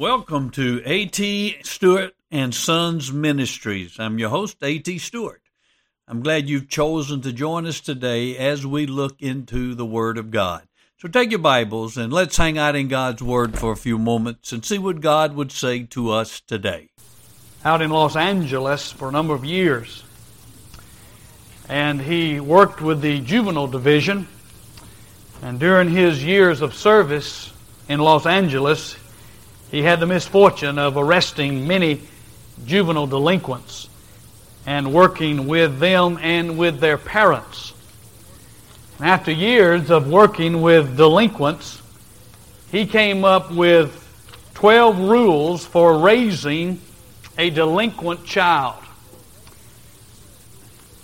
Welcome to A.T. Stewart and Sons Ministries. I'm your host, A.T. Stewart. I'm glad you've chosen to join us today as we look into the Word of God. So take your Bibles and let's hang out in God's Word for a few moments and see what God would say to us today. Out in Los Angeles for a number of years, and he worked with the juvenile division. And during his years of service in Los Angeles, he had the misfortune of arresting many juvenile delinquents and working with them and with their parents. And after years of working with delinquents, he came up with 12 rules for raising a delinquent child.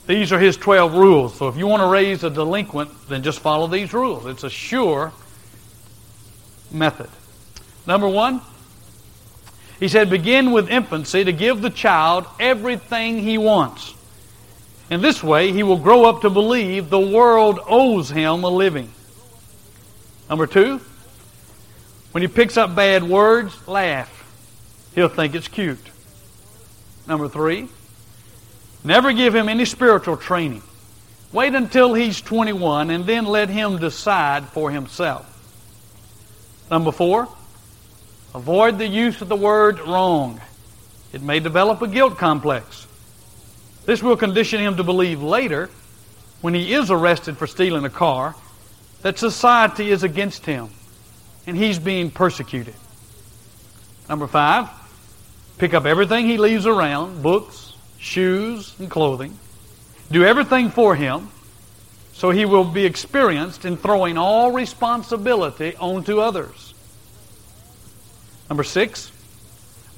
These are his 12 rules. So if you want to raise a delinquent, then just follow these rules. It's a sure method. Number one, he said, begin with infancy to give the child everything he wants. In this way, he will grow up to believe the world owes him a living. Number two, when he picks up bad words, laugh. He'll think it's cute. Number three, never give him any spiritual training. Wait until he's 21 and then let him decide for himself. Number four, Avoid the use of the word wrong. It may develop a guilt complex. This will condition him to believe later, when he is arrested for stealing a car, that society is against him and he's being persecuted. Number five, pick up everything he leaves around books, shoes, and clothing. Do everything for him so he will be experienced in throwing all responsibility onto others. Number six,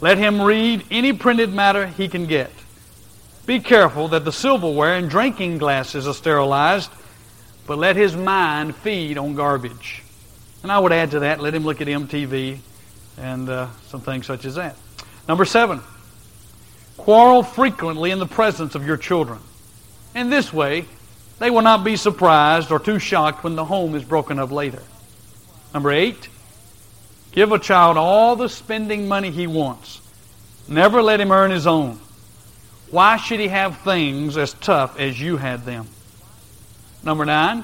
let him read any printed matter he can get. Be careful that the silverware and drinking glasses are sterilized, but let his mind feed on garbage. And I would add to that, let him look at MTV and uh, some things such as that. Number seven, quarrel frequently in the presence of your children. In this way, they will not be surprised or too shocked when the home is broken up later. Number eight, Give a child all the spending money he wants. Never let him earn his own. Why should he have things as tough as you had them? Number nine,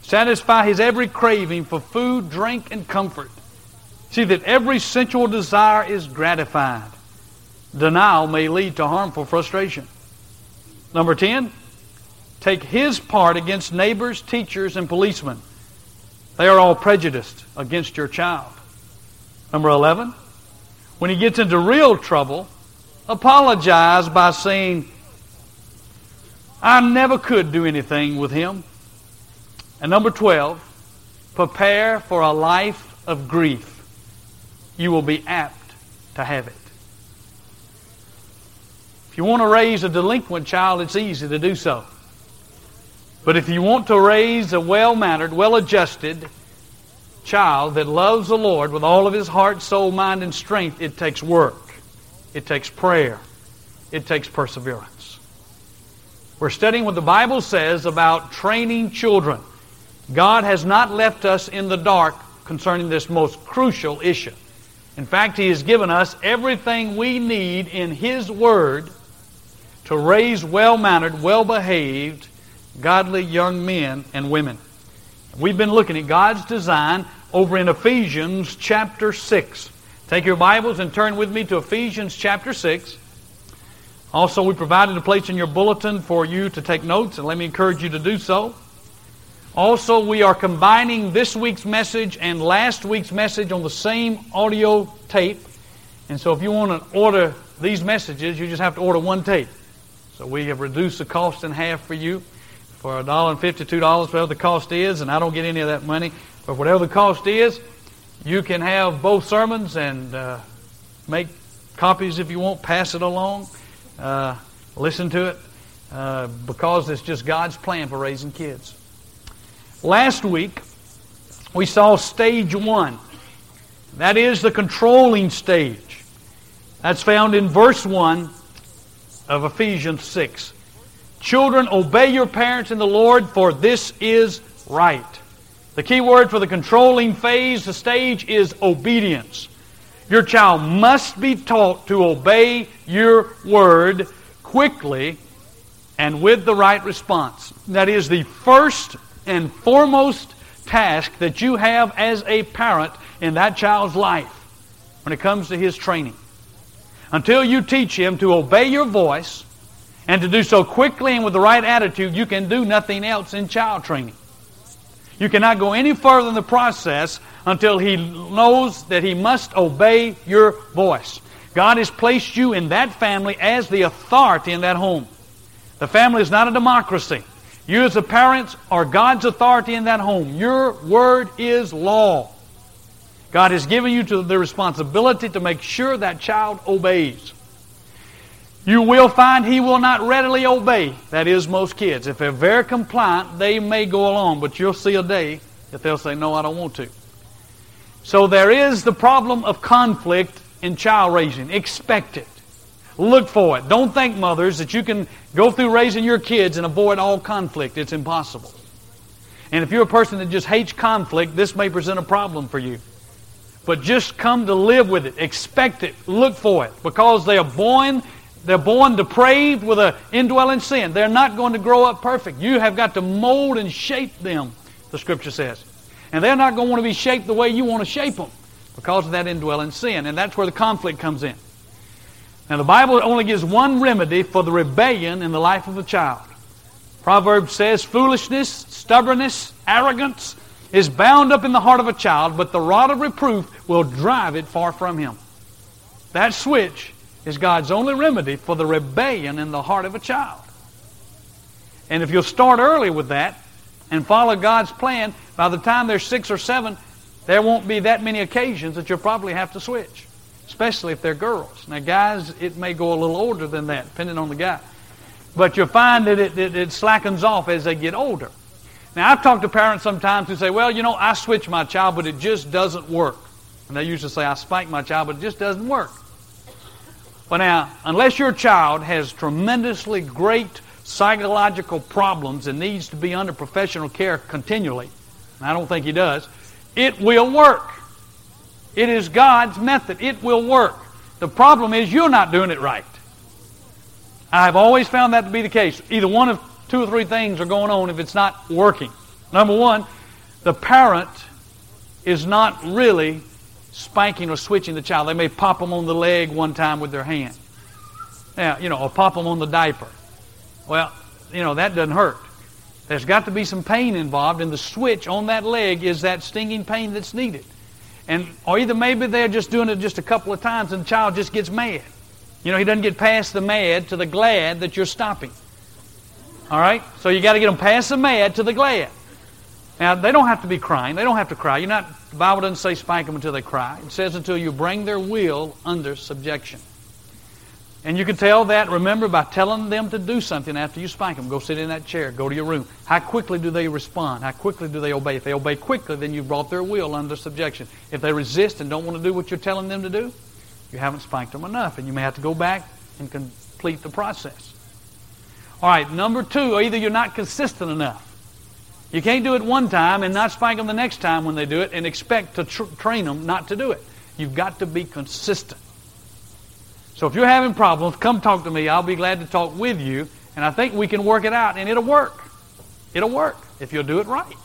satisfy his every craving for food, drink, and comfort. See that every sensual desire is gratified. Denial may lead to harmful frustration. Number 10, take his part against neighbors, teachers, and policemen. They are all prejudiced against your child. Number 11, when he gets into real trouble, apologize by saying, I never could do anything with him. And number 12, prepare for a life of grief. You will be apt to have it. If you want to raise a delinquent child, it's easy to do so. But if you want to raise a well mannered, well adjusted, child that loves the Lord with all of his heart, soul, mind, and strength, it takes work. It takes prayer. It takes perseverance. We're studying what the Bible says about training children. God has not left us in the dark concerning this most crucial issue. In fact, He has given us everything we need in His Word to raise well mannered, well behaved, godly young men and women. We've been looking at God's design over in Ephesians chapter 6. Take your Bibles and turn with me to Ephesians chapter 6. Also, we provided a place in your bulletin for you to take notes, and let me encourage you to do so. Also, we are combining this week's message and last week's message on the same audio tape. And so, if you want to order these messages, you just have to order one tape. So, we have reduced the cost in half for you for a dollar and fifty-two dollars, whatever the cost is, and I don't get any of that money. But whatever the cost is, you can have both sermons and uh, make copies if you want, pass it along, uh, listen to it, uh, because it's just God's plan for raising kids. Last week, we saw stage one. That is the controlling stage. That's found in verse 1 of Ephesians 6. Children, obey your parents in the Lord, for this is right. The key word for the controlling phase, the stage, is obedience. Your child must be taught to obey your word quickly and with the right response. That is the first and foremost task that you have as a parent in that child's life when it comes to his training. Until you teach him to obey your voice and to do so quickly and with the right attitude, you can do nothing else in child training. You cannot go any further in the process until he knows that he must obey your voice. God has placed you in that family as the authority in that home. The family is not a democracy. You, as the parents, are God's authority in that home. Your word is law. God has given you the responsibility to make sure that child obeys. You will find he will not readily obey. That is, most kids. If they're very compliant, they may go along, but you'll see a day that they'll say, No, I don't want to. So there is the problem of conflict in child raising. Expect it. Look for it. Don't think, mothers, that you can go through raising your kids and avoid all conflict. It's impossible. And if you're a person that just hates conflict, this may present a problem for you. But just come to live with it. Expect it. Look for it. Because they are born, they're born depraved with an indwelling sin. They're not going to grow up perfect. You have got to mold and shape them, the Scripture says. And they're not going to want to be shaped the way you want to shape them because of that indwelling sin. And that's where the conflict comes in. Now, the Bible only gives one remedy for the rebellion in the life of a child. Proverbs says, Foolishness, stubbornness, arrogance is bound up in the heart of a child, but the rod of reproof will drive it far from him. That switch is God's only remedy for the rebellion in the heart of a child. And if you'll start early with that and follow God's plan, by the time they're six or seven, there won't be that many occasions that you'll probably have to switch especially if they're girls. Now, guys, it may go a little older than that, depending on the guy. But you'll find that it, it, it slackens off as they get older. Now, I've talked to parents sometimes who say, well, you know, I switch my child, but it just doesn't work. And they usually say, I spank my child, but it just doesn't work. But now, unless your child has tremendously great psychological problems and needs to be under professional care continually, and I don't think he does, it will work. It is God's method. It will work. The problem is you're not doing it right. I've always found that to be the case. Either one of two or three things are going on if it's not working. Number one, the parent is not really spanking or switching the child. They may pop them on the leg one time with their hand. Now, you know, or pop them on the diaper. Well, you know, that doesn't hurt. There's got to be some pain involved, and the switch on that leg is that stinging pain that's needed. And or either maybe they're just doing it just a couple of times and the child just gets mad. You know, he doesn't get past the mad to the glad that you're stopping. All right? So you got to get them past the mad to the glad. Now, they don't have to be crying. They don't have to cry. You're not, the Bible doesn't say spank them until they cry. It says until you bring their will under subjection. And you can tell that, remember, by telling them to do something after you spank them. Go sit in that chair. Go to your room. How quickly do they respond? How quickly do they obey? If they obey quickly, then you've brought their will under subjection. If they resist and don't want to do what you're telling them to do, you haven't spanked them enough. And you may have to go back and complete the process. All right, number two, either you're not consistent enough. You can't do it one time and not spank them the next time when they do it and expect to tr- train them not to do it. You've got to be consistent. So if you're having problems, come talk to me. I'll be glad to talk with you. And I think we can work it out, and it'll work. It'll work if you'll do it right.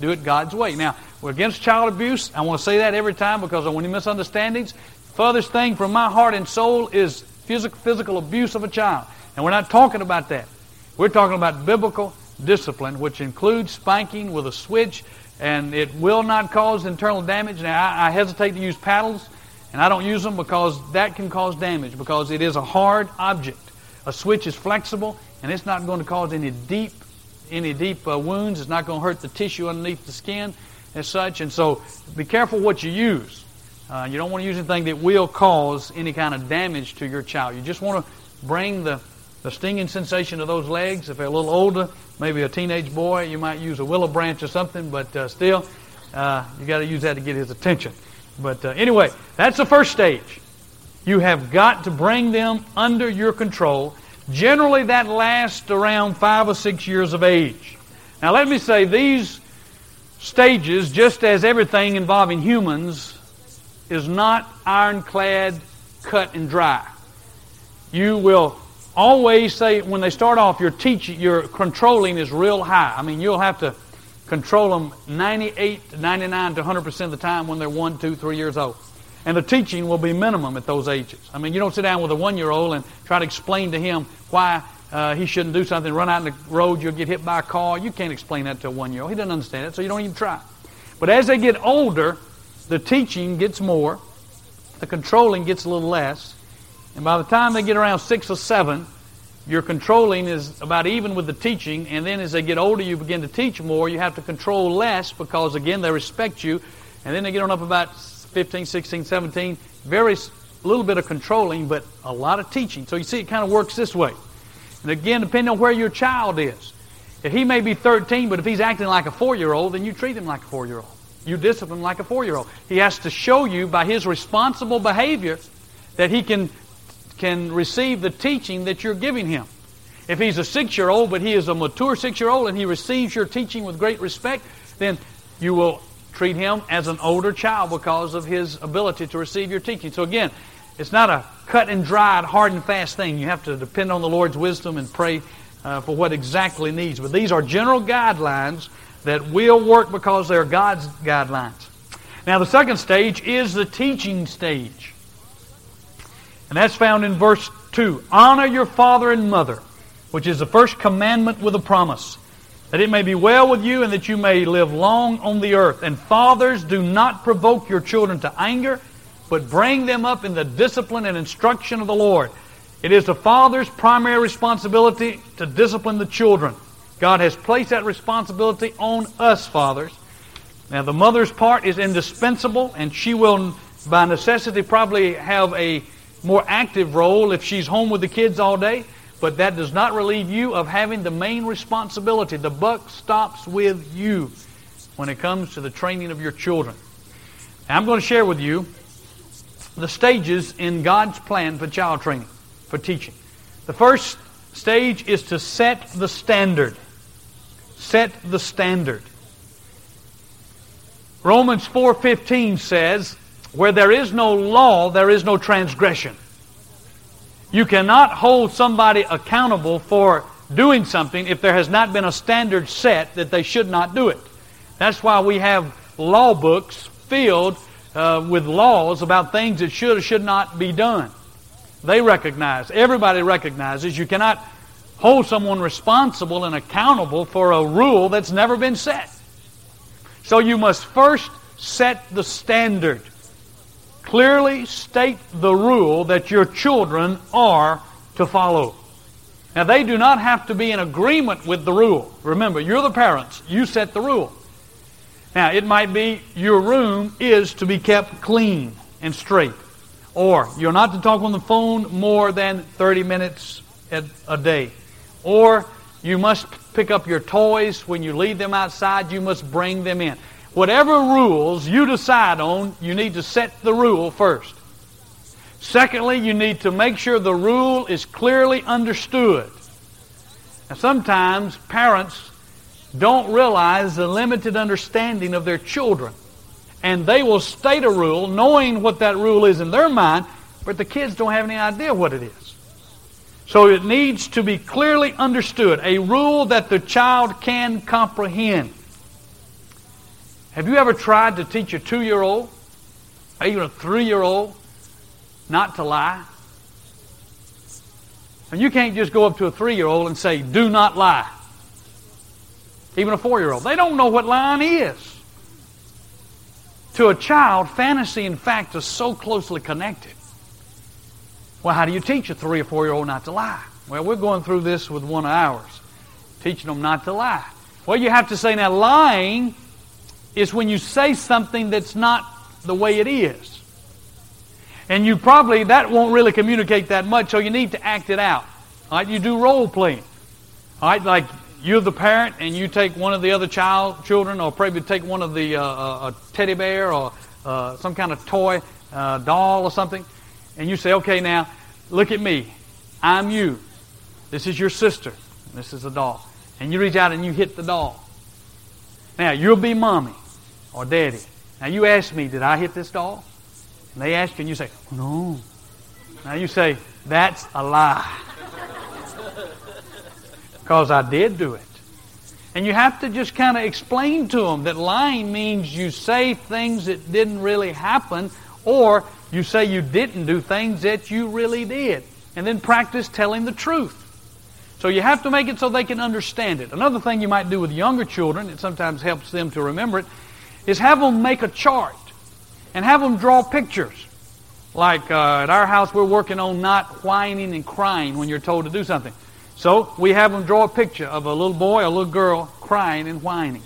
Do it God's way. Now, we're against child abuse. I want to say that every time because of any misunderstandings. Furthest thing from my heart and soul is physical, physical abuse of a child. And we're not talking about that. We're talking about biblical discipline, which includes spanking with a switch, and it will not cause internal damage. Now, I, I hesitate to use paddles and I don't use them because that can cause damage because it is a hard object. A switch is flexible and it's not going to cause any deep any deep uh, wounds. It's not going to hurt the tissue underneath the skin as such. And so be careful what you use. Uh, you don't want to use anything that will cause any kind of damage to your child. You just want to bring the, the stinging sensation of those legs. If they're a little older, maybe a teenage boy, you might use a willow branch or something, but uh, still, uh, you got to use that to get his attention. But uh, anyway, that's the first stage. You have got to bring them under your control. Generally, that lasts around five or six years of age. Now, let me say these stages, just as everything involving humans, is not ironclad, cut and dry. You will always say when they start off, your teaching, your controlling is real high. I mean, you'll have to control them 98 to 99 to 100% of the time when they're one, two, three years old. And the teaching will be minimum at those ages. I mean, you don't sit down with a one year old and try to explain to him why uh, he shouldn't do something, run out in the road, you'll get hit by a car. You can't explain that to a one year old. He doesn't understand it, so you don't even try. But as they get older, the teaching gets more, the controlling gets a little less, and by the time they get around six or seven, your controlling is about even with the teaching, and then as they get older, you begin to teach more. You have to control less because, again, they respect you. And then they get on up about 15, 16, 17, very little bit of controlling, but a lot of teaching. So you see, it kind of works this way. And again, depending on where your child is. If he may be 13, but if he's acting like a four year old, then you treat him like a four year old. You discipline him like a four year old. He has to show you by his responsible behavior that he can can receive the teaching that you're giving him. If he's a six year old, but he is a mature six year old and he receives your teaching with great respect, then you will treat him as an older child because of his ability to receive your teaching. So again, it's not a cut and dried, hard and fast thing. You have to depend on the Lord's wisdom and pray uh, for what exactly needs. But these are general guidelines that will work because they're God's guidelines. Now, the second stage is the teaching stage. And that's found in verse 2. Honor your father and mother, which is the first commandment with a promise, that it may be well with you and that you may live long on the earth. And fathers, do not provoke your children to anger, but bring them up in the discipline and instruction of the Lord. It is the father's primary responsibility to discipline the children. God has placed that responsibility on us, fathers. Now, the mother's part is indispensable, and she will, by necessity, probably have a more active role if she's home with the kids all day, but that does not relieve you of having the main responsibility. The buck stops with you when it comes to the training of your children. Now, I'm going to share with you the stages in God's plan for child training, for teaching. The first stage is to set the standard. Set the standard. Romans 4:15 says, where there is no law, there is no transgression. You cannot hold somebody accountable for doing something if there has not been a standard set that they should not do it. That's why we have law books filled uh, with laws about things that should or should not be done. They recognize, everybody recognizes, you cannot hold someone responsible and accountable for a rule that's never been set. So you must first set the standard clearly state the rule that your children are to follow. Now, they do not have to be in agreement with the rule. Remember, you're the parents, you set the rule. Now, it might be your room is to be kept clean and straight. Or you're not to talk on the phone more than 30 minutes a day. Or you must pick up your toys when you leave them outside, you must bring them in. Whatever rules you decide on, you need to set the rule first. Secondly, you need to make sure the rule is clearly understood. Sometimes parents don't realize the limited understanding of their children. And they will state a rule knowing what that rule is in their mind, but the kids don't have any idea what it is. So it needs to be clearly understood, a rule that the child can comprehend. Have you ever tried to teach a two year old, even a three year old, not to lie? And you can't just go up to a three year old and say, do not lie. Even a four year old. They don't know what lying is. To a child, fantasy and fact are so closely connected. Well, how do you teach a three or four year old not to lie? Well, we're going through this with one of ours, teaching them not to lie. Well, you have to say now, lying is when you say something that's not the way it is. And you probably, that won't really communicate that much, so you need to act it out. All right, you do role playing. All right, like you're the parent and you take one of the other child children, or probably take one of the uh, uh, a teddy bear or uh, some kind of toy uh, doll or something, and you say, "Okay, now look at me. I'm you. This is your sister. This is a doll." And you reach out and you hit the doll. Now you'll be mommy or daddy. Now you ask me, did I hit this doll? And they ask you, and you say, oh, No. Now you say, That's a lie. Because I did do it. And you have to just kind of explain to them that lying means you say things that didn't really happen, or you say you didn't do things that you really did. And then practice telling the truth. So you have to make it so they can understand it. Another thing you might do with younger children, it sometimes helps them to remember it, is have them make a chart and have them draw pictures. Like uh, at our house, we're working on not whining and crying when you're told to do something. So we have them draw a picture of a little boy a little girl crying and whining.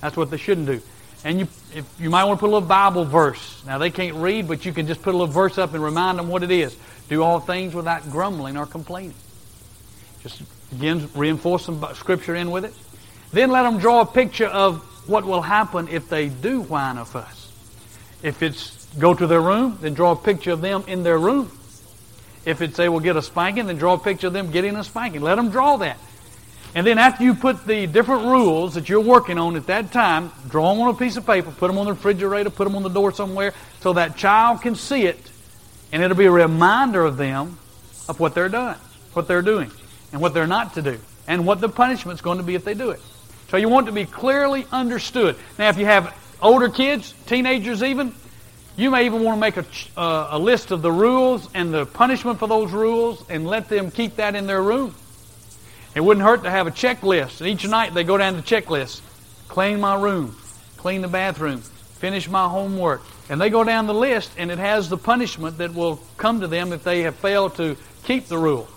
That's what they shouldn't do. And you, if, you might want to put a little Bible verse. Now they can't read, but you can just put a little verse up and remind them what it is. Do all things without grumbling or complaining. Just again reinforce some scripture in with it. Then let them draw a picture of what will happen if they do whine or fuss. If it's go to their room, then draw a picture of them in their room. If it's they will get a spanking, then draw a picture of them getting a spanking. Let them draw that. And then after you put the different rules that you're working on at that time, draw them on a piece of paper, put them on the refrigerator, put them on the door somewhere so that child can see it and it'll be a reminder of them of what they're doing, what they're doing, and what they're not to do, and what the punishment's going to be if they do it. So you want to be clearly understood. Now, if you have older kids, teenagers even, you may even want to make a, uh, a list of the rules and the punishment for those rules and let them keep that in their room. It wouldn't hurt to have a checklist. And Each night they go down the checklist. Clean my room. Clean the bathroom. Finish my homework. And they go down the list and it has the punishment that will come to them if they have failed to keep the rule.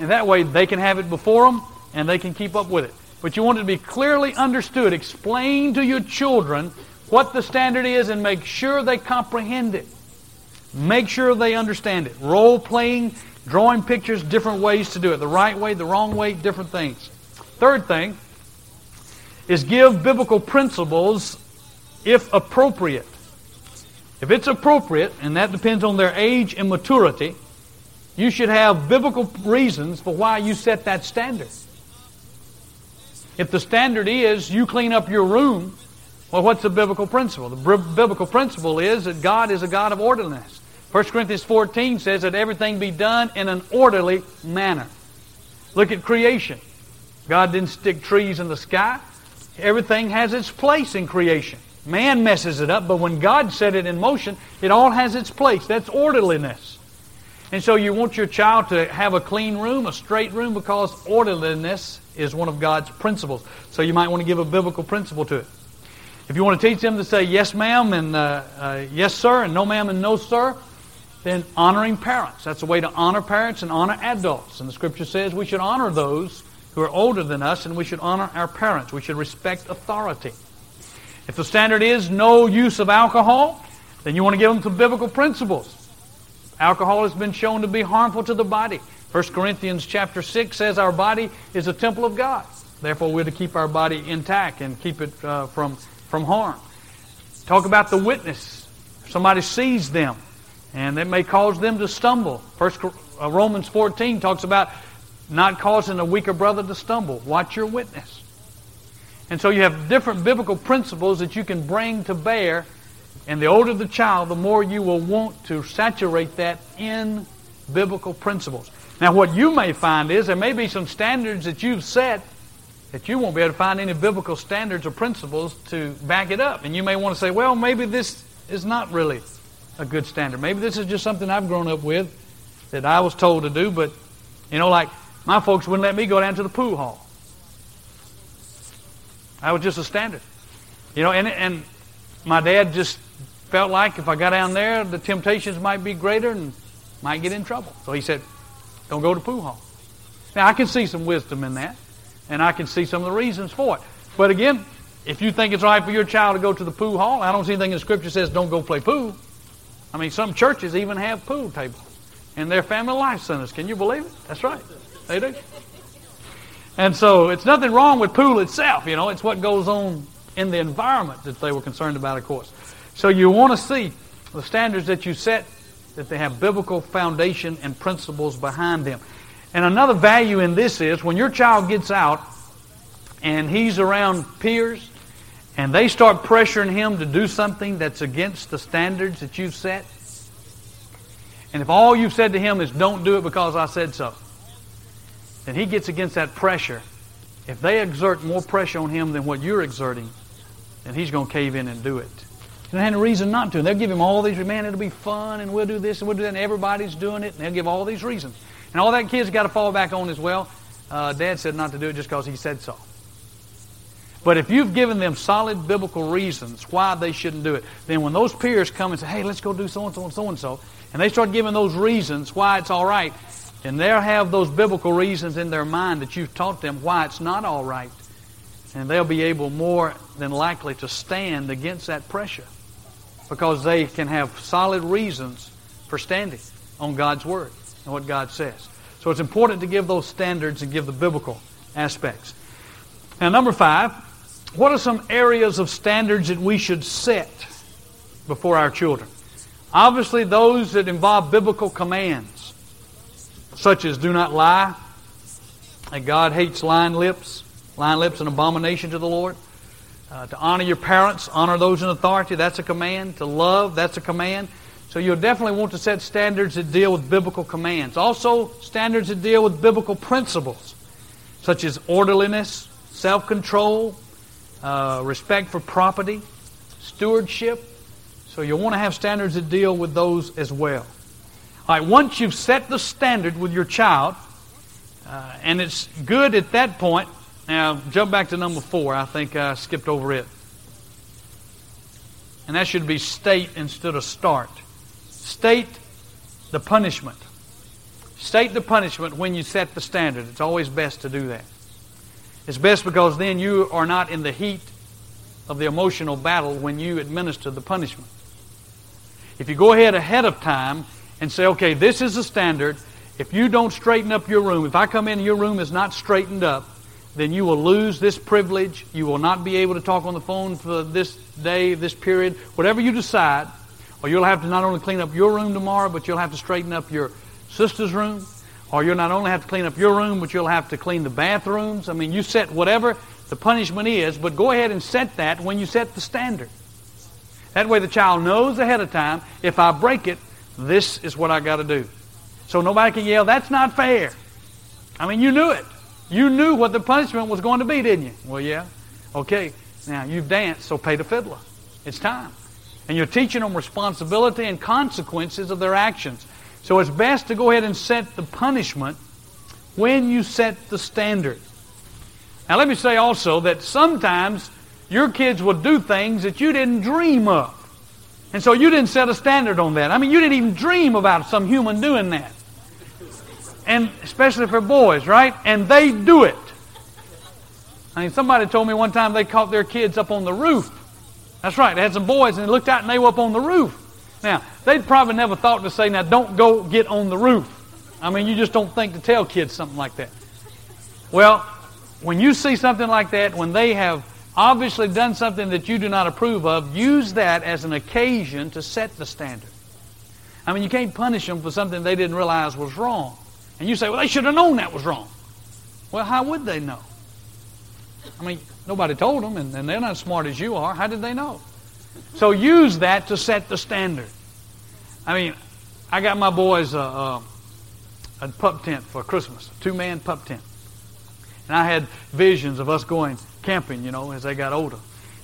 And that way they can have it before them and they can keep up with it. But you want it to be clearly understood. Explain to your children what the standard is and make sure they comprehend it. Make sure they understand it. Role playing, drawing pictures, different ways to do it. The right way, the wrong way, different things. Third thing is give biblical principles if appropriate. If it's appropriate, and that depends on their age and maturity, you should have biblical reasons for why you set that standard. If the standard is you clean up your room, well, what's the biblical principle? The biblical principle is that God is a God of orderliness. 1 Corinthians 14 says that everything be done in an orderly manner. Look at creation. God didn't stick trees in the sky. Everything has its place in creation. Man messes it up, but when God set it in motion, it all has its place. That's orderliness. And so you want your child to have a clean room, a straight room, because orderliness is one of God's principles. So you might want to give a biblical principle to it. If you want to teach them to say yes, ma'am, and uh, uh, yes, sir, and no, ma'am, and no, sir, then honoring parents. That's a way to honor parents and honor adults. And the scripture says we should honor those who are older than us, and we should honor our parents. We should respect authority. If the standard is no use of alcohol, then you want to give them some biblical principles. Alcohol has been shown to be harmful to the body. 1 Corinthians chapter 6 says our body is a temple of God. Therefore, we're to keep our body intact and keep it uh, from, from harm. Talk about the witness. Somebody sees them, and it may cause them to stumble. First uh, Romans 14 talks about not causing a weaker brother to stumble. Watch your witness. And so you have different biblical principles that you can bring to bear. And the older the child, the more you will want to saturate that in biblical principles. Now, what you may find is there may be some standards that you've set that you won't be able to find any biblical standards or principles to back it up. And you may want to say, well, maybe this is not really a good standard. Maybe this is just something I've grown up with that I was told to do, but, you know, like my folks wouldn't let me go down to the pool hall. That was just a standard. You know, and, and my dad just felt like if I got down there, the temptations might be greater and might get in trouble. So he said, don't go to pool hall. Now, I can see some wisdom in that, and I can see some of the reasons for it. But again, if you think it's right for your child to go to the pool hall, I don't see anything in the scripture says don't go play pool. I mean, some churches even have pool tables in their family life centers. Can you believe it? That's right. They do. And so it's nothing wrong with pool itself, you know, it's what goes on in the environment that they were concerned about, of course. So you want to see the standards that you set, that they have biblical foundation and principles behind them. And another value in this is when your child gets out and he's around peers and they start pressuring him to do something that's against the standards that you've set, And if all you've said to him is, don't do it because I said so, then he gets against that pressure. If they exert more pressure on him than what you're exerting, then he's going to cave in and do it. He don't have any reason not to. And they'll give him all these, man, it'll be fun, and we'll do this, and we'll do that, and everybody's doing it, and they'll give all these reasons. And all that kid's got to fall back on as well. Uh, Dad said not to do it just because he said so. But if you've given them solid biblical reasons why they shouldn't do it, then when those peers come and say, hey, let's go do so and so and so and so, and they start giving those reasons why it's all right, and they'll have those biblical reasons in their mind that you've taught them why it's not all right. And they'll be able more than likely to stand against that pressure because they can have solid reasons for standing on God's Word and what God says. So it's important to give those standards and give the biblical aspects. Now, number five, what are some areas of standards that we should set before our children? Obviously, those that involve biblical commands, such as do not lie, and God hates lying lips, lying lips an abomination to the Lord. Uh, to honor your parents, honor those in authority, that's a command. To love, that's a command. So you'll definitely want to set standards that deal with biblical commands. Also, standards that deal with biblical principles, such as orderliness, self control, uh, respect for property, stewardship. So you'll want to have standards that deal with those as well. All right, once you've set the standard with your child, uh, and it's good at that point. Now, jump back to number four. I think I skipped over it. And that should be state instead of start. State the punishment. State the punishment when you set the standard. It's always best to do that. It's best because then you are not in the heat of the emotional battle when you administer the punishment. If you go ahead ahead of time and say, okay, this is the standard, if you don't straighten up your room, if I come in your room is not straightened up, then you will lose this privilege. You will not be able to talk on the phone for this day, this period, whatever you decide. Or you'll have to not only clean up your room tomorrow, but you'll have to straighten up your sister's room. Or you'll not only have to clean up your room, but you'll have to clean the bathrooms. I mean, you set whatever the punishment is, but go ahead and set that when you set the standard. That way the child knows ahead of time, if I break it, this is what I got to do. So nobody can yell, that's not fair. I mean, you knew it. You knew what the punishment was going to be, didn't you? Well, yeah. Okay, now you've danced, so pay the fiddler. It's time. And you're teaching them responsibility and consequences of their actions. So it's best to go ahead and set the punishment when you set the standard. Now, let me say also that sometimes your kids will do things that you didn't dream of. And so you didn't set a standard on that. I mean, you didn't even dream about some human doing that. And especially for boys, right? And they do it. I mean, somebody told me one time they caught their kids up on the roof. That's right. They had some boys and they looked out and they were up on the roof. Now, they'd probably never thought to say, now don't go get on the roof. I mean, you just don't think to tell kids something like that. Well, when you see something like that, when they have obviously done something that you do not approve of, use that as an occasion to set the standard. I mean, you can't punish them for something they didn't realize was wrong. And you say, well, they should have known that was wrong. Well, how would they know? I mean, nobody told them, and, and they're not as smart as you are. How did they know? So use that to set the standard. I mean, I got my boys a, a, a pup tent for Christmas, a two man pup tent. And I had visions of us going camping, you know, as they got older.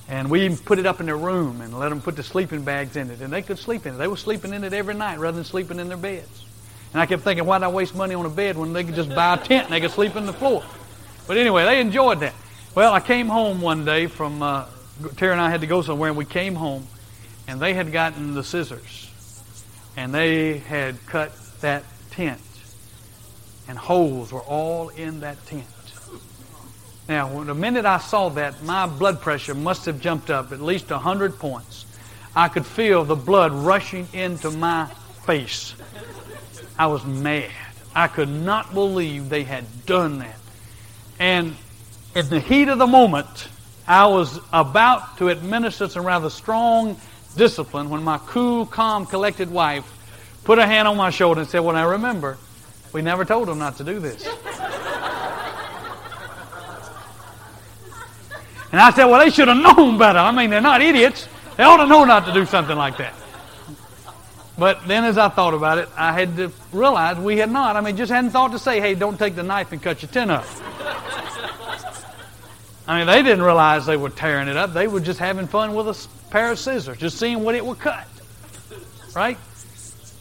And we even put it up in their room and let them put the sleeping bags in it. And they could sleep in it. They were sleeping in it every night rather than sleeping in their beds. And I kept thinking, why did I waste money on a bed when they could just buy a tent and they could sleep in the floor? But anyway, they enjoyed that. Well, I came home one day from uh, Terry and I had to go somewhere, and we came home, and they had gotten the scissors, and they had cut that tent, and holes were all in that tent. Now, the minute I saw that, my blood pressure must have jumped up at least a 100 points. I could feel the blood rushing into my face. I was mad. I could not believe they had done that. And in the heat of the moment, I was about to administer some rather strong discipline when my cool, calm, collected wife put a hand on my shoulder and said, Well, I remember, we never told them not to do this. and I said, Well, they should have known better. I mean, they're not idiots. They ought to know not to do something like that. But then as I thought about it, I had to realize we had not. I mean, just hadn't thought to say, hey, don't take the knife and cut your tin up. I mean, they didn't realize they were tearing it up. They were just having fun with a pair of scissors, just seeing what it would cut. Right?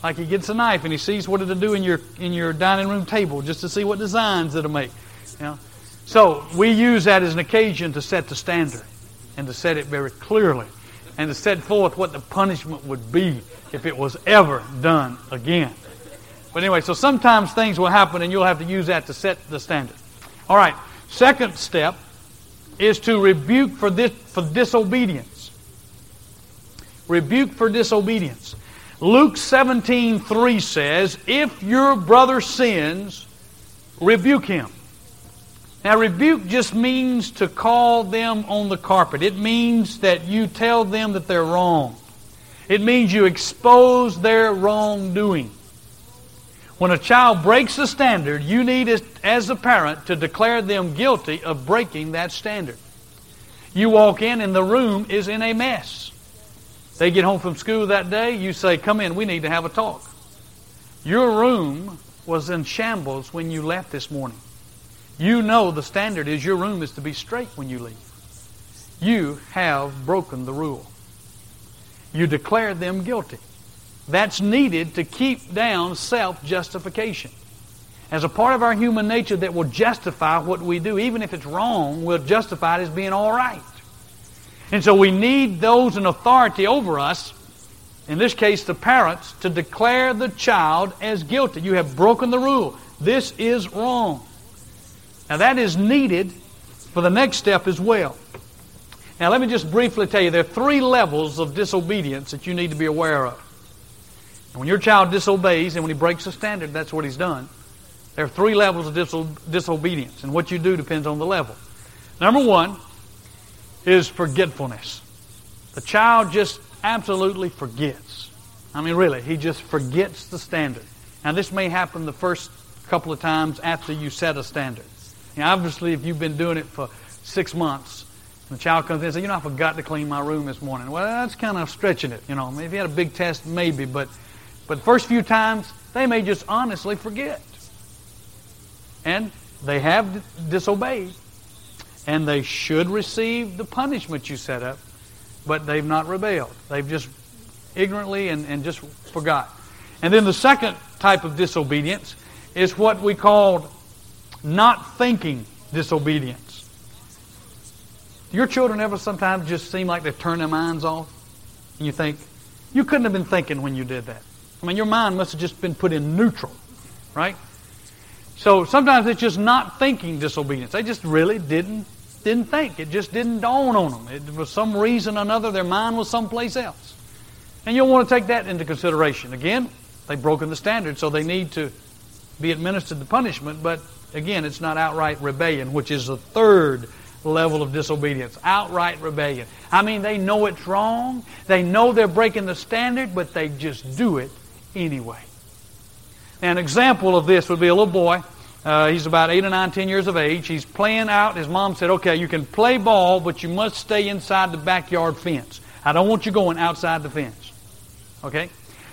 Like he gets a knife and he sees what it'll do in your in your dining room table just to see what designs it'll make. You know? So we use that as an occasion to set the standard and to set it very clearly and to set forth what the punishment would be if it was ever done again. But anyway, so sometimes things will happen and you'll have to use that to set the standard. All right, second step is to rebuke for, this, for disobedience. Rebuke for disobedience. Luke 17, 3 says, If your brother sins, rebuke him. Now, rebuke just means to call them on the carpet. It means that you tell them that they're wrong. It means you expose their wrongdoing. When a child breaks the standard, you need, as a parent, to declare them guilty of breaking that standard. You walk in and the room is in a mess. They get home from school that day, you say, Come in, we need to have a talk. Your room was in shambles when you left this morning. You know the standard is your room is to be straight when you leave. You have broken the rule. You declare them guilty. That's needed to keep down self justification. As a part of our human nature that will justify what we do, even if it's wrong, we'll justify it as being all right. And so we need those in authority over us, in this case the parents, to declare the child as guilty. You have broken the rule. This is wrong. Now, that is needed for the next step as well. Now, let me just briefly tell you there are three levels of disobedience that you need to be aware of. And when your child disobeys and when he breaks the standard, that's what he's done. There are three levels of diso- disobedience, and what you do depends on the level. Number one is forgetfulness. The child just absolutely forgets. I mean, really, he just forgets the standard. Now, this may happen the first couple of times after you set a standard. Obviously, if you've been doing it for six months, and the child comes in and says, You know, I forgot to clean my room this morning. Well, that's kind of stretching it. You know, if you had a big test, maybe. But, but the first few times, they may just honestly forget. And they have disobeyed. And they should receive the punishment you set up, but they've not rebelled. They've just ignorantly and, and just forgot. And then the second type of disobedience is what we call not thinking disobedience. Your children ever sometimes just seem like they turn their minds off? And you think, you couldn't have been thinking when you did that. I mean, your mind must have just been put in neutral, right? So sometimes it's just not thinking disobedience. They just really didn't didn't think. It just didn't dawn on them. It, for some reason or another, their mind was someplace else. And you'll want to take that into consideration. Again, they've broken the standard, so they need to be administered the punishment, but Again, it's not outright rebellion, which is the third level of disobedience. Outright rebellion. I mean, they know it's wrong. They know they're breaking the standard, but they just do it anyway. An example of this would be a little boy. Uh, he's about eight or nine, ten years of age. He's playing out. His mom said, okay, you can play ball, but you must stay inside the backyard fence. I don't want you going outside the fence. Okay?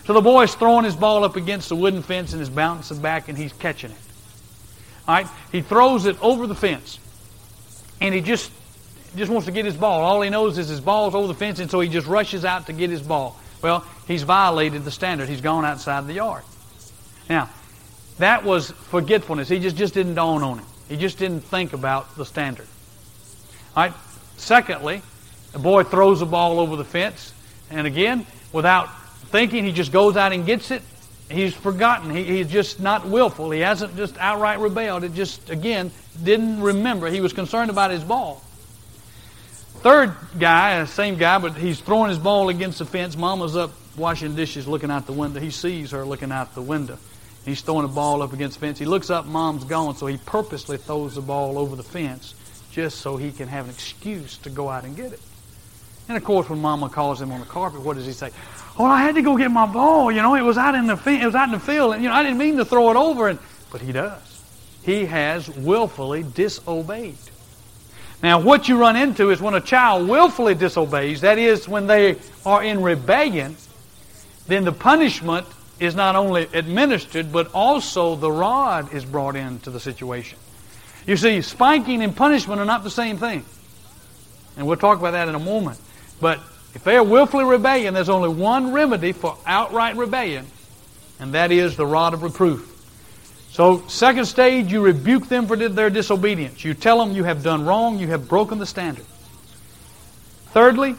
So the boy's throwing his ball up against the wooden fence and is bouncing back and he's catching it. Right? He throws it over the fence. And he just just wants to get his ball. All he knows is his ball's over the fence, and so he just rushes out to get his ball. Well, he's violated the standard. He's gone outside the yard. Now, that was forgetfulness. He just, just didn't dawn on him. He just didn't think about the standard. All right. Secondly, the boy throws the ball over the fence, and again, without thinking, he just goes out and gets it, He's forgotten. He, he's just not willful. He hasn't just outright rebelled. It just, again, didn't remember. He was concerned about his ball. Third guy, uh, same guy, but he's throwing his ball against the fence. Mama's up washing dishes looking out the window. He sees her looking out the window. He's throwing the ball up against the fence. He looks up, mom's gone, so he purposely throws the ball over the fence just so he can have an excuse to go out and get it. And of course, when mama calls him on the carpet, what does he say? Well, I had to go get my ball. You know, it was out in the it was out in the field, and you know, I didn't mean to throw it over. And but he does. He has willfully disobeyed. Now, what you run into is when a child willfully disobeys. That is, when they are in rebellion. then the punishment is not only administered, but also the rod is brought into the situation. You see, spanking and punishment are not the same thing. And we'll talk about that in a moment. But if they are willfully rebellion, there's only one remedy for outright rebellion, and that is the rod of reproof. So, second stage, you rebuke them for their disobedience. You tell them you have done wrong, you have broken the standard. Thirdly,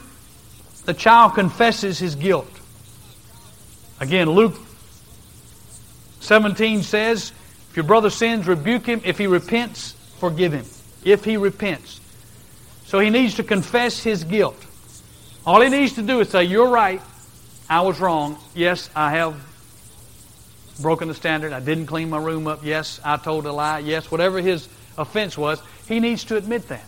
the child confesses his guilt. Again, Luke 17 says, If your brother sins, rebuke him. If he repents, forgive him. If he repents. So he needs to confess his guilt. All he needs to do is say, You're right. I was wrong. Yes, I have broken the standard. I didn't clean my room up. Yes, I told a lie. Yes, whatever his offense was, he needs to admit that.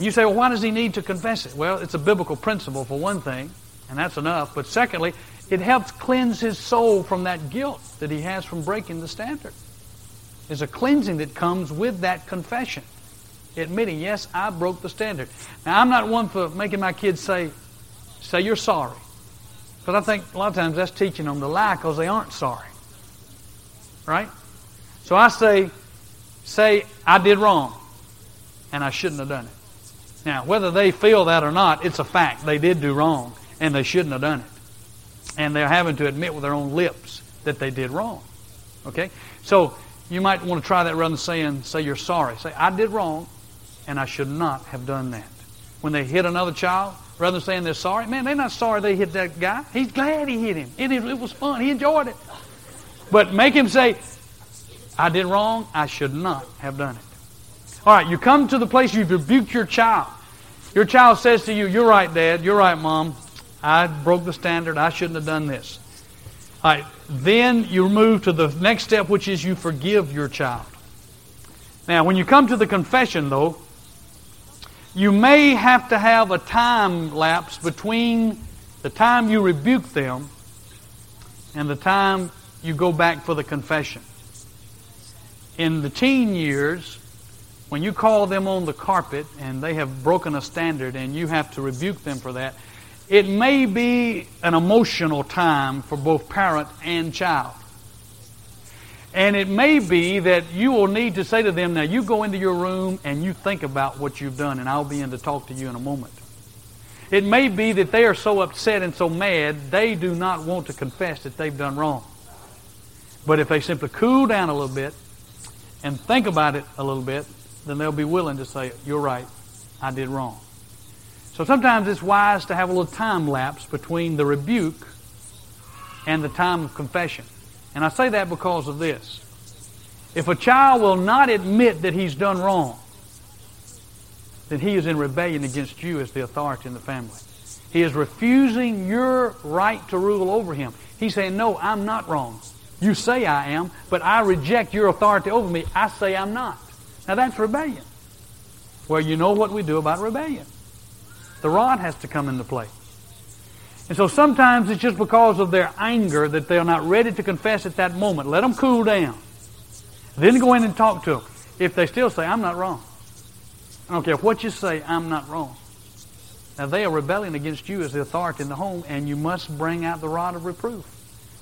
You say, well, why does he need to confess it? Well, it's a biblical principle for one thing, and that's enough. But secondly, it helps cleanse his soul from that guilt that he has from breaking the standard. There's a cleansing that comes with that confession. Admitting, yes, I broke the standard. Now, I'm not one for making my kids say, say you're sorry. Because I think a lot of times that's teaching them to lie because they aren't sorry. Right? So I say, say, I did wrong and I shouldn't have done it. Now, whether they feel that or not, it's a fact. They did do wrong, and they shouldn't have done it. And they're having to admit with their own lips that they did wrong. Okay? So, you might want to try that rather than saying, say you're sorry. Say, I did wrong, and I should not have done that. When they hit another child, rather than saying they're sorry, man, they're not sorry they hit that guy. He's glad he hit him. It, it was fun. He enjoyed it. But make him say, I did wrong. I should not have done it. All right, you come to the place you've rebuked your child. Your child says to you, You're right, Dad. You're right, Mom. I broke the standard. I shouldn't have done this. All right, then you move to the next step, which is you forgive your child. Now, when you come to the confession, though, you may have to have a time lapse between the time you rebuke them and the time you go back for the confession. In the teen years, when you call them on the carpet and they have broken a standard and you have to rebuke them for that, it may be an emotional time for both parent and child. And it may be that you will need to say to them, now you go into your room and you think about what you've done, and I'll be in to talk to you in a moment. It may be that they are so upset and so mad, they do not want to confess that they've done wrong. But if they simply cool down a little bit and think about it a little bit, then they'll be willing to say, You're right, I did wrong. So sometimes it's wise to have a little time lapse between the rebuke and the time of confession. And I say that because of this. If a child will not admit that he's done wrong, then he is in rebellion against you as the authority in the family. He is refusing your right to rule over him. He's saying, No, I'm not wrong. You say I am, but I reject your authority over me. I say I'm not. Now that's rebellion. Well, you know what we do about rebellion. The rod has to come into play. And so sometimes it's just because of their anger that they're not ready to confess at that moment. Let them cool down. Then go in and talk to them. If they still say, I'm not wrong. I don't care what you say, I'm not wrong. Now they are rebelling against you as the authority in the home, and you must bring out the rod of reproof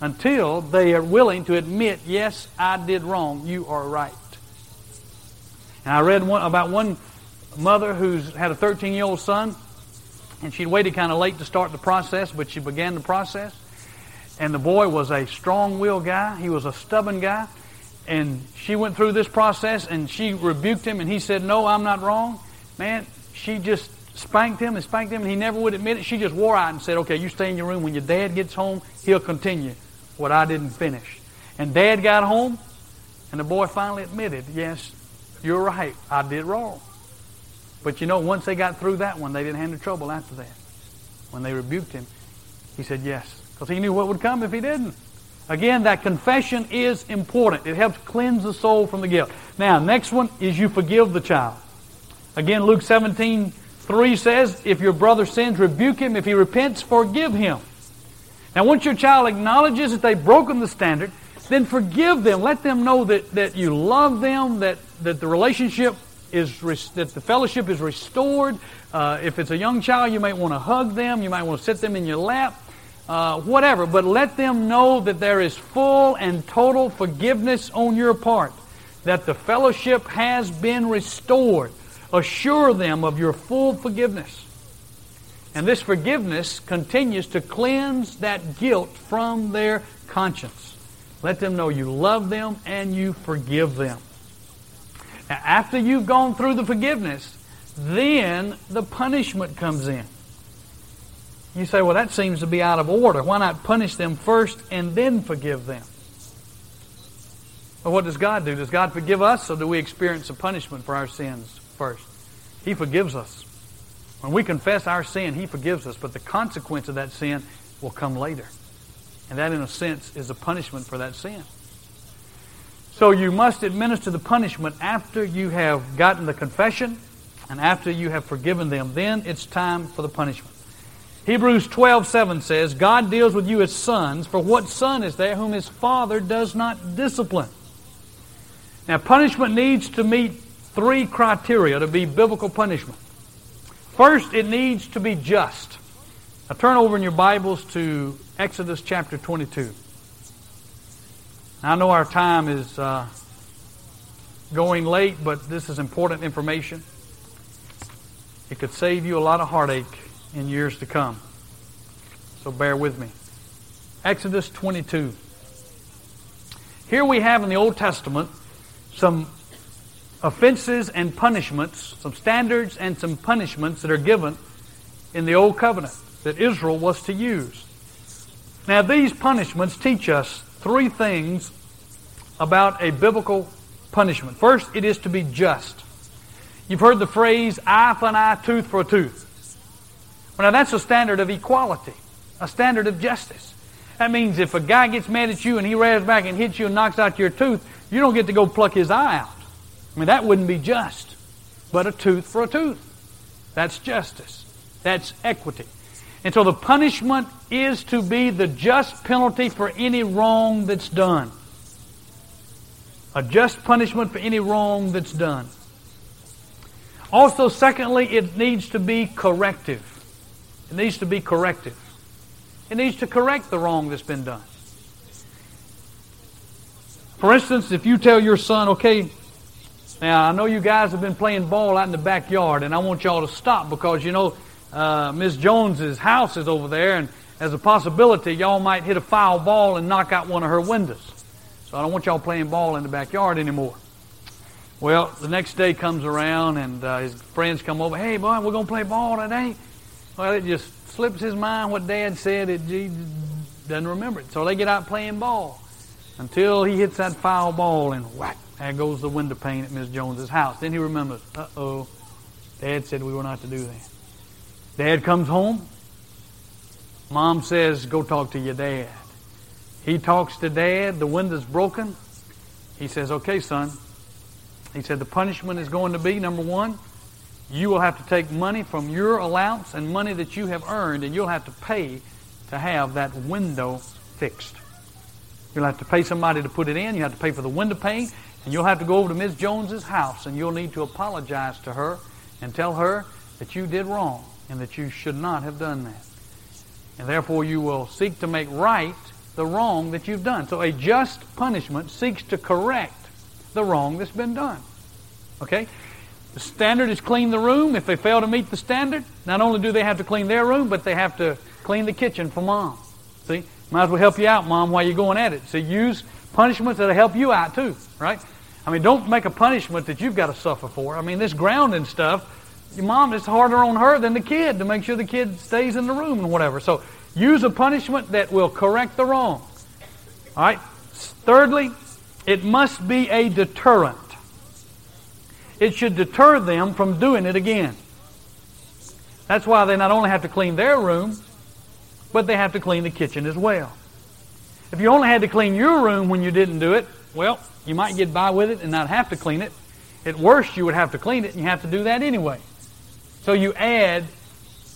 until they are willing to admit, yes, I did wrong. You are right. And I read one, about one mother who's had a 13 year old son and she'd waited kind of late to start the process, but she began the process. And the boy was a strong willed guy, he was a stubborn guy. And she went through this process and she rebuked him, and he said, No, I'm not wrong. Man, she just spanked him and spanked him, and he never would admit it. She just wore out and said, Okay, you stay in your room. When your dad gets home, he'll continue what I didn't finish. And dad got home, and the boy finally admitted, Yes, you're right. I did wrong. But you know, once they got through that one, they didn't have any trouble after that. When they rebuked him, he said yes. Because he knew what would come if he didn't. Again, that confession is important. It helps cleanse the soul from the guilt. Now, next one is you forgive the child. Again, Luke 17, 3 says, If your brother sins, rebuke him. If he repents, forgive him. Now, once your child acknowledges that they've broken the standard, then forgive them. Let them know that, that you love them, that, that the relationship is that the fellowship is restored. Uh, if it's a young child, you might want to hug them. You might want to sit them in your lap. uh, whatever, but let them know that there is full and total forgiveness on your part, that the fellowship has been restored. Assure them of your full forgiveness. And this forgiveness continues to cleanse that guilt from their conscience. Let them know you love them and you forgive them. Now, after you've gone through the forgiveness, then the punishment comes in. You say, well, that seems to be out of order. Why not punish them first and then forgive them? Well, what does God do? Does God forgive us or do we experience a punishment for our sins first? He forgives us. When we confess our sin, He forgives us, but the consequence of that sin will come later. And that, in a sense, is a punishment for that sin. So you must administer the punishment after you have gotten the confession and after you have forgiven them. Then it's time for the punishment. Hebrews 12, 7 says, God deals with you as sons, for what son is there whom his father does not discipline? Now, punishment needs to meet three criteria to be biblical punishment. First, it needs to be just. Now turn over in your Bibles to Exodus chapter 22. I know our time is uh, going late, but this is important information. It could save you a lot of heartache in years to come. So bear with me. Exodus 22. Here we have in the Old Testament some offenses and punishments, some standards and some punishments that are given in the Old Covenant that Israel was to use. Now, these punishments teach us three things about a biblical punishment. First, it is to be just. You've heard the phrase eye for an eye, tooth for a tooth. Well, now that's a standard of equality, a standard of justice. That means if a guy gets mad at you and he rears back and hits you and knocks out your tooth, you don't get to go pluck his eye out. I mean, that wouldn't be just. But a tooth for a tooth. That's justice. That's equity. And so the punishment is to be the just penalty for any wrong that's done. A just punishment for any wrong that's done. Also, secondly, it needs to be corrective. It needs to be corrective. It needs to correct the wrong that's been done. For instance, if you tell your son, okay, now, I know you guys have been playing ball out in the backyard, and I want y'all to stop because, you know, uh, Miss Jones's house is over there, and as a possibility, y'all might hit a foul ball and knock out one of her windows. So I don't want y'all playing ball in the backyard anymore. Well, the next day comes around, and uh, his friends come over. Hey, boy, we're going to play ball today. Well, it just slips his mind what Dad said. It he doesn't remember it. So they get out playing ball until he hits that foul ball, and whack, there goes the window pane at Miss Jones's house. Then he remembers, uh oh, Dad said we were not to do that. Dad comes home. Mom says, go talk to your dad. He talks to dad. The window's broken. He says, okay, son. He said, the punishment is going to be number one, you will have to take money from your allowance and money that you have earned, and you'll have to pay to have that window fixed. You'll have to pay somebody to put it in. You have to pay for the window pane. And you'll have to go over to Miss Jones's house and you'll need to apologize to her and tell her that you did wrong and that you should not have done that. And therefore you will seek to make right the wrong that you've done. So a just punishment seeks to correct the wrong that's been done. Okay? The standard is clean the room. If they fail to meet the standard, not only do they have to clean their room, but they have to clean the kitchen for mom. See? Might as well help you out, mom, while you're going at it. So use punishments that'll help you out too, right? I mean, don't make a punishment that you've got to suffer for. I mean, this grounding stuff, your mom, it's harder on her than the kid to make sure the kid stays in the room and whatever. So use a punishment that will correct the wrong. All right? Thirdly, it must be a deterrent. It should deter them from doing it again. That's why they not only have to clean their room, but they have to clean the kitchen as well. If you only had to clean your room when you didn't do it, well, you might get by with it and not have to clean it. At worst, you would have to clean it, and you have to do that anyway. So you add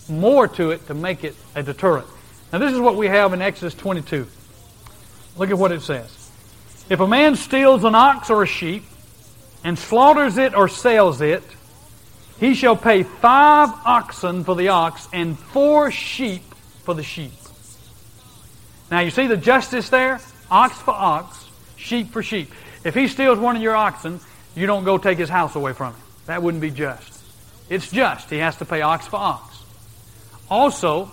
more to it to make it a deterrent. Now, this is what we have in Exodus 22. Look at what it says. If a man steals an ox or a sheep and slaughters it or sells it, he shall pay five oxen for the ox and four sheep for the sheep. Now you see the justice there? Ox for ox, sheep for sheep. If he steals one of your oxen, you don't go take his house away from him. That wouldn't be just. It's just. He has to pay ox for ox. Also,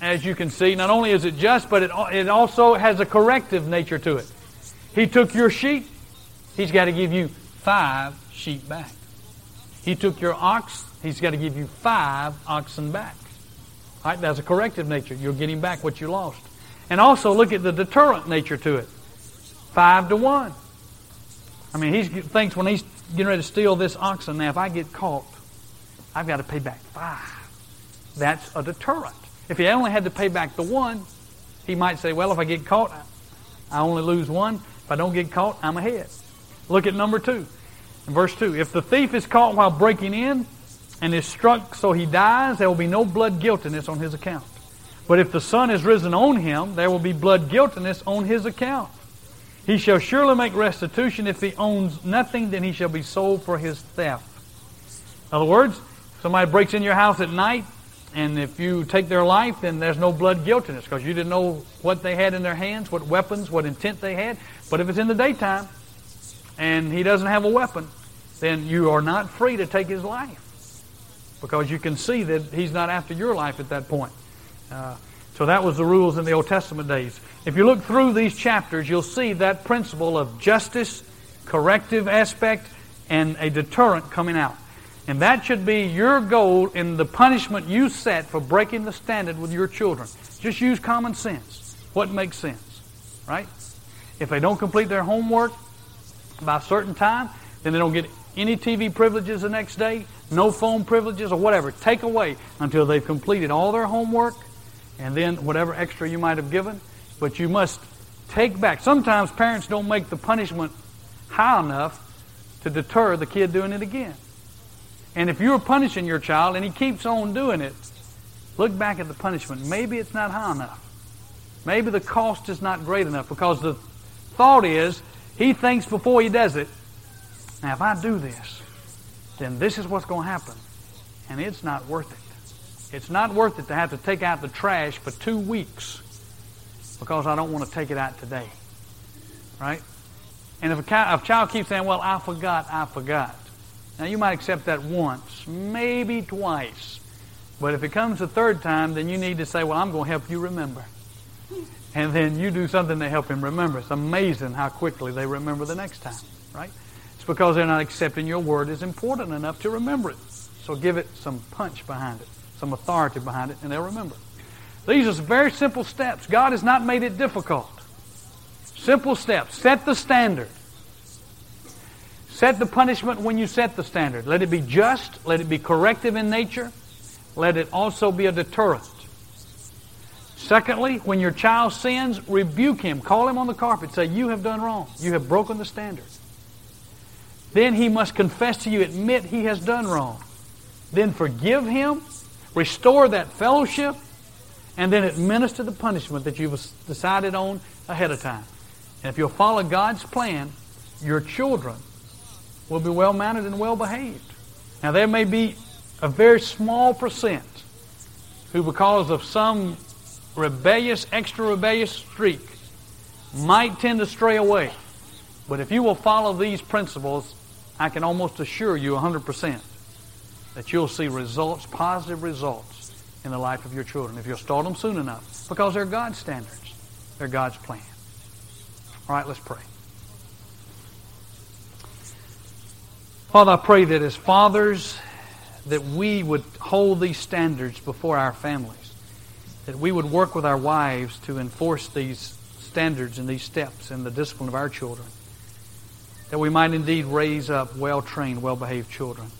as you can see, not only is it just, but it, it also has a corrective nature to it. He took your sheep, he's got to give you five sheep back. He took your ox, he's got to give you five oxen back. All right, that's a corrective nature. You're getting back what you lost. And also look at the deterrent nature to it. Five to one. I mean, he thinks when he's getting ready to steal this oxen, now if I get caught, I've got to pay back five. That's a deterrent. If he only had to pay back the one, he might say, well, if I get caught, I only lose one. If I don't get caught, I'm ahead. Look at number two. In verse 2, if the thief is caught while breaking in and is struck so he dies, there will be no blood guiltiness on his account. But if the sun is risen on him, there will be blood guiltiness on his account. He shall surely make restitution. If he owns nothing, then he shall be sold for his theft. In other words, somebody breaks in your house at night, and if you take their life, then there's no blood guiltiness because you didn't know what they had in their hands, what weapons, what intent they had. But if it's in the daytime and he doesn't have a weapon, then you are not free to take his life because you can see that he's not after your life at that point. Uh, so that was the rules in the Old Testament days. If you look through these chapters, you'll see that principle of justice, corrective aspect, and a deterrent coming out. And that should be your goal in the punishment you set for breaking the standard with your children. Just use common sense. What makes sense? Right? If they don't complete their homework by a certain time, then they don't get any TV privileges the next day, no phone privileges, or whatever. Take away until they've completed all their homework and then whatever extra you might have given. But you must take back. Sometimes parents don't make the punishment high enough to deter the kid doing it again. And if you're punishing your child and he keeps on doing it, look back at the punishment. Maybe it's not high enough. Maybe the cost is not great enough because the thought is he thinks before he does it, now, if I do this, then this is what's going to happen. And it's not worth it. It's not worth it to have to take out the trash for two weeks because I don't want to take it out today. Right? And if a, if a child keeps saying, well, I forgot, I forgot. Now, you might accept that once, maybe twice. But if it comes the third time, then you need to say, well, I'm going to help you remember. And then you do something to help him remember. It's amazing how quickly they remember the next time, right? It's because they're not accepting your word is important enough to remember it. So give it some punch behind it, some authority behind it, and they'll remember These are very simple steps. God has not made it difficult. Simple steps. Set the standard. Set the punishment when you set the standard. Let it be just. Let it be corrective in nature. Let it also be a deterrent. Secondly, when your child sins, rebuke him. Call him on the carpet. Say, You have done wrong. You have broken the standard. Then he must confess to you, admit he has done wrong. Then forgive him, restore that fellowship, and then administer the punishment that you've decided on ahead of time. And if you'll follow God's plan, your children will be well mannered and well behaved. Now, there may be a very small percent who, because of some rebellious, extra rebellious streak, might tend to stray away. But if you will follow these principles, I can almost assure you 100% that you'll see results, positive results in the life of your children if you'll start them soon enough because they're God's standards. They're God's plan. All right, let's pray. Father, I pray that as fathers, that we would hold these standards before our families, that we would work with our wives to enforce these standards and these steps in the discipline of our children that we might indeed raise up well trained, well behaved children.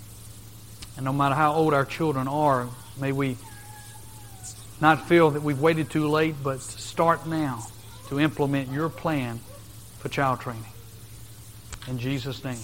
And no matter how old our children are, may we not feel that we've waited too late, but start now to implement your plan for child training. In Jesus' name.